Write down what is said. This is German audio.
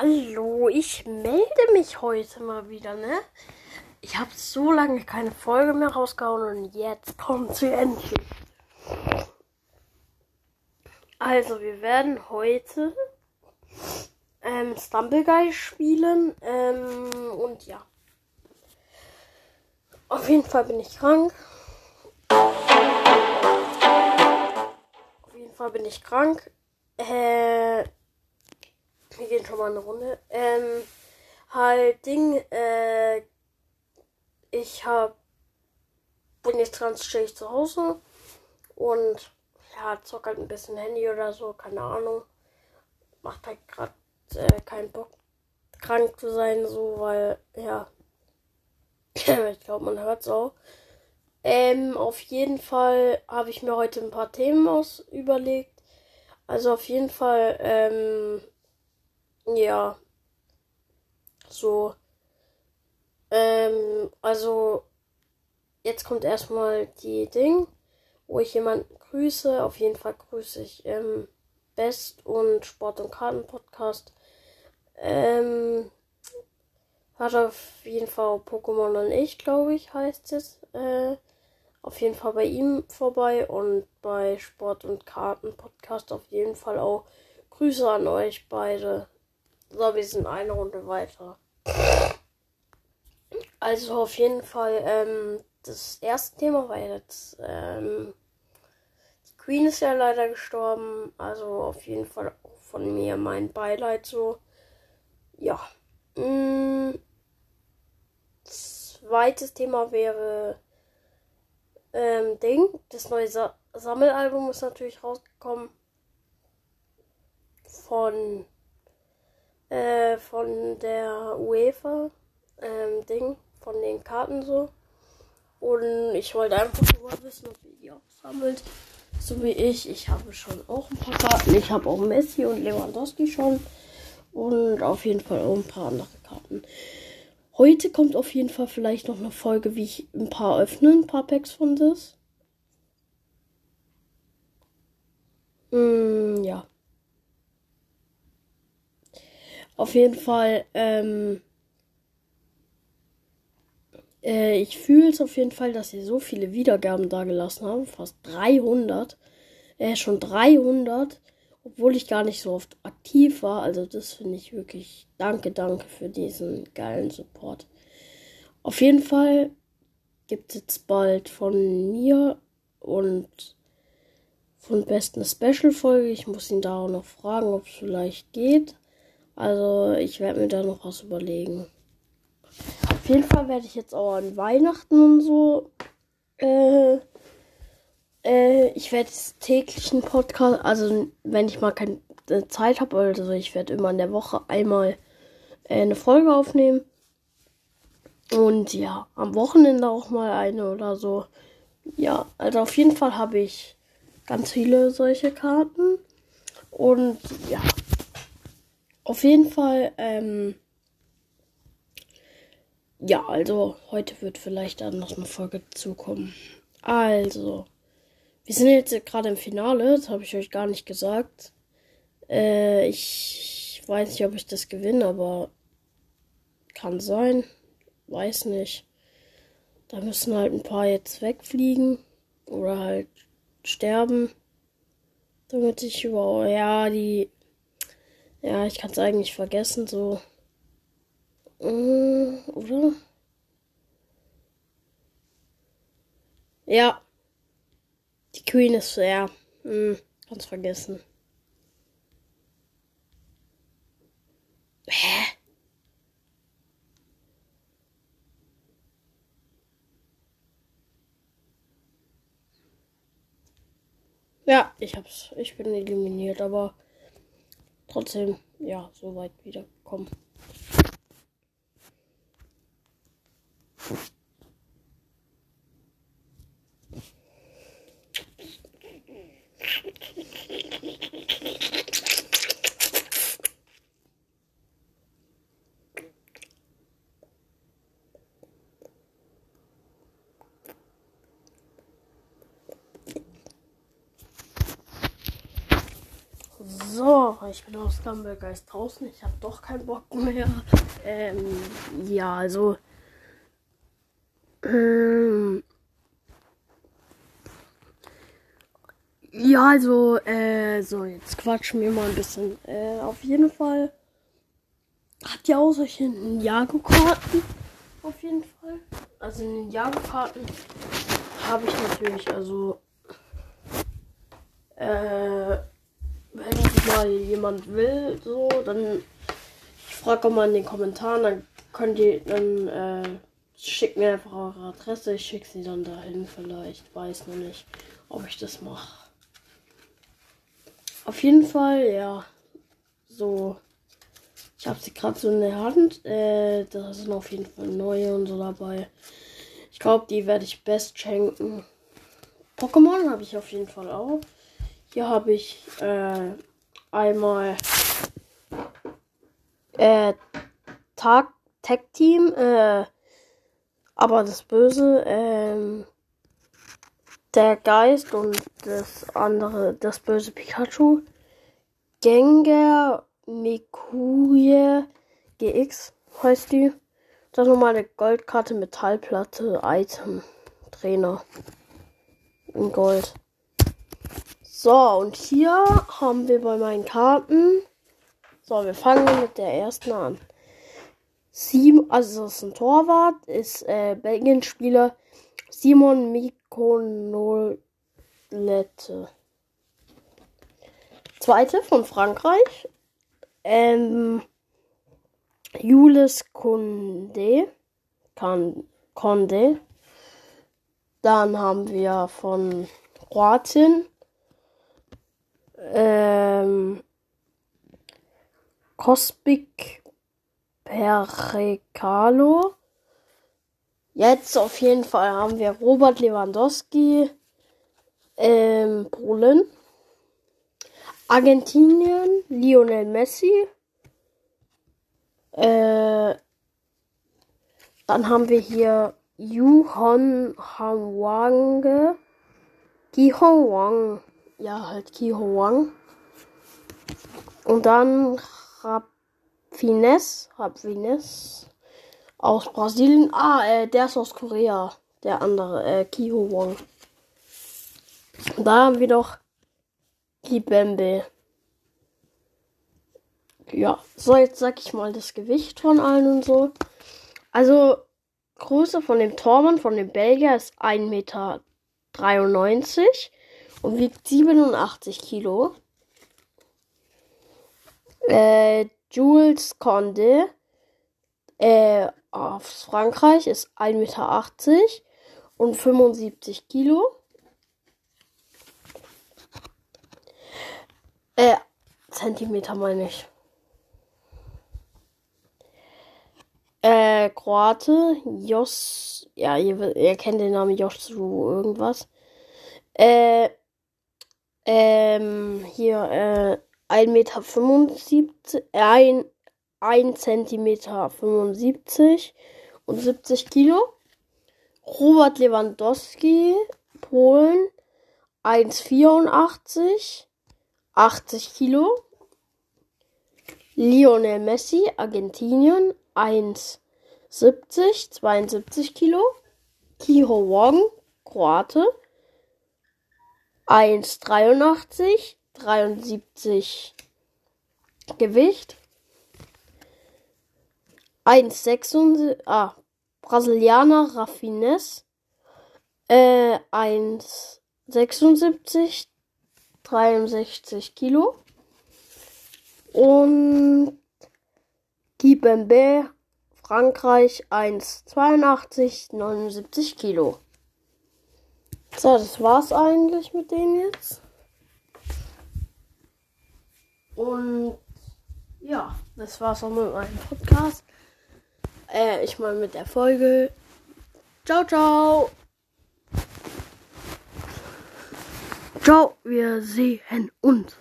Hallo, ich melde mich heute mal wieder, ne? Ich habe so lange keine Folge mehr rausgehauen und jetzt kommt sie endlich. Also, wir werden heute ähm, Stumble Guy spielen ähm, und ja. Auf jeden Fall bin ich krank. Auf jeden Fall bin ich krank. Äh, wir gehen schon mal eine Runde. Ähm, halt Ding, äh, ich hab, bin jetzt ganz chillig zu Hause und ja, zock halt ein bisschen Handy oder so, keine Ahnung. Macht halt gerade äh, keinen Bock, krank zu sein, so, weil, ja, ich glaube, man hört's auch. Ähm, auf jeden Fall habe ich mir heute ein paar Themen aus überlegt. Also auf jeden Fall, ähm, ja. So. Ähm, also, jetzt kommt erstmal die Ding, wo ich jemanden grüße. Auf jeden Fall grüße ich ähm, Best und Sport- und Karten-Podcast. Ähm, hat auf jeden Fall Pokémon und ich, glaube ich, heißt es. Äh, auf jeden Fall bei ihm vorbei und bei Sport- und Karten-Podcast auf jeden Fall auch Grüße an euch beide. So, wir sind eine Runde weiter. Also auf jeden Fall, ähm, das erste Thema war jetzt, ähm, die Queen ist ja leider gestorben. Also auf jeden Fall von mir mein Beileid so. Ja. Mm, zweites Thema wäre ähm, Ding. Das neue Sa Sammelalbum ist natürlich rausgekommen. Von äh, von der UEFA ähm, Ding, von den Karten so. Und ich wollte einfach nur wissen, ob ihr die auch sammelt. So wie ich. Ich habe schon auch ein paar Karten. Ich habe auch Messi und Lewandowski schon. Und auf jeden Fall auch ein paar andere Karten. Heute kommt auf jeden Fall vielleicht noch eine Folge, wie ich ein paar öffne, ein paar Packs von das. Mm, ja. Auf jeden Fall, ähm, äh, ich fühle es auf jeden Fall, dass sie so viele Wiedergaben da gelassen haben. Fast 300. Äh, schon 300. Obwohl ich gar nicht so oft aktiv war. Also das finde ich wirklich danke, danke für diesen geilen Support. Auf jeden Fall gibt es jetzt bald von mir und von besten Special-Folge. Ich muss ihn da auch noch fragen, ob es vielleicht geht. Also ich werde mir da noch was überlegen. Auf jeden Fall werde ich jetzt auch an Weihnachten und so. Äh, äh, ich werde täglich einen Podcast, also wenn ich mal keine Zeit habe, also ich werde immer in der Woche einmal äh, eine Folge aufnehmen. Und ja, am Wochenende auch mal eine oder so. Ja, also auf jeden Fall habe ich ganz viele solche Karten. Und ja, auf jeden Fall, ähm, ja, also heute wird vielleicht dann noch eine Folge zukommen. Also, wir sind jetzt gerade im Finale, das habe ich euch gar nicht gesagt. Äh, ich weiß nicht, ob ich das gewinne, aber kann sein. Weiß nicht. Da müssen halt ein paar jetzt wegfliegen oder halt sterben. Damit ich überhaupt, ja, die ja, ich kann es eigentlich vergessen, so. Äh, oder? Ja. Die Queen ist, ja. Hm, kann's vergessen. Hä? Ja, ich hab's. Ich bin eliminiert, aber trotzdem, ja, so weit wiederkommen. So. ich bin aus Scumbergeist draußen. Ich habe doch keinen Bock mehr. Ähm, ja, also. Ähm, ja, also, äh, so, jetzt quatschen wir mal ein bisschen. Äh, auf jeden Fall. Habt ihr auch solche Ninjago-Karten? Auf jeden Fall. Also Ninjago-Karten habe ich natürlich, also. Äh wenn mal jemand will, so, dann ich frage mal in den Kommentaren, dann könnt ihr, dann äh, schickt mir einfach eure Adresse, ich schicke sie dann dahin vielleicht, weiß noch nicht, ob ich das mache. Auf jeden Fall, ja, so, ich habe sie gerade so in der Hand, äh, da sind auf jeden Fall neue und so dabei. Ich glaube, die werde ich best schenken. Pokémon habe ich auf jeden Fall auch. Hier habe ich äh, einmal äh, Tag Tag Team, äh, aber das Böse, ähm, der Geist und das andere, das böse Pikachu. Gengar Mikuye GX heißt die. Das eine Goldkarte, Metallplatte, Item, Trainer. In Gold. So, und hier haben wir bei meinen Karten. So, wir fangen mit der ersten an. Sieben, also das ist ein Torwart, ist äh, Belgien-Spieler Simon Mikonolette. Zweite von Frankreich. Ähm, Jules Condé. Condé. Dann haben wir von Kroatien ähm, Cosmic Perrecalo. Jetzt auf jeden Fall haben wir Robert Lewandowski, ähm, Polen, Argentinien, Lionel Messi. Äh, dann haben wir hier Yu Hon Hwang, Gi Hong Wang ja, halt Kiho Wang. Und dann Rapines, Rapines aus Brasilien. Ah, äh, der ist aus Korea. Der andere, äh, Kiho Wang. Und da haben wir doch Kibembe. Ja, so jetzt sag ich mal das Gewicht von allen und so. Also, Größe von dem Tormann, von dem Belgier ist 1,93 Meter und wiegt 87 Kilo. Äh, Jules Conde äh, aus Frankreich ist 1,80 Meter und 75 Kilo. Äh, Zentimeter meine ich. Äh, Kroate, Jos, ja, ihr, ihr kennt den Namen Josu irgendwas. Äh, ähm, hier, äh, 1,75 Meter, äh, 1 Zentimeter 75 und 70 Kilo. Robert Lewandowski, Polen, 1,84, 80 Kilo. Lionel Messi, Argentinien, 1,70, 72 Kilo. Kiho Wong, Kroate, 1,83, 73 Gewicht. 1,76, ah, Brasilianer Raffines. Äh, 1,76, 63 Kilo. Und Kipembe, Frankreich, 1,82, 79 Kilo. So, das war's eigentlich mit dem jetzt. Und ja, das war's auch mit meinem Podcast. Äh, ich mal mit der Folge. Ciao, ciao. Ciao, wir sehen uns.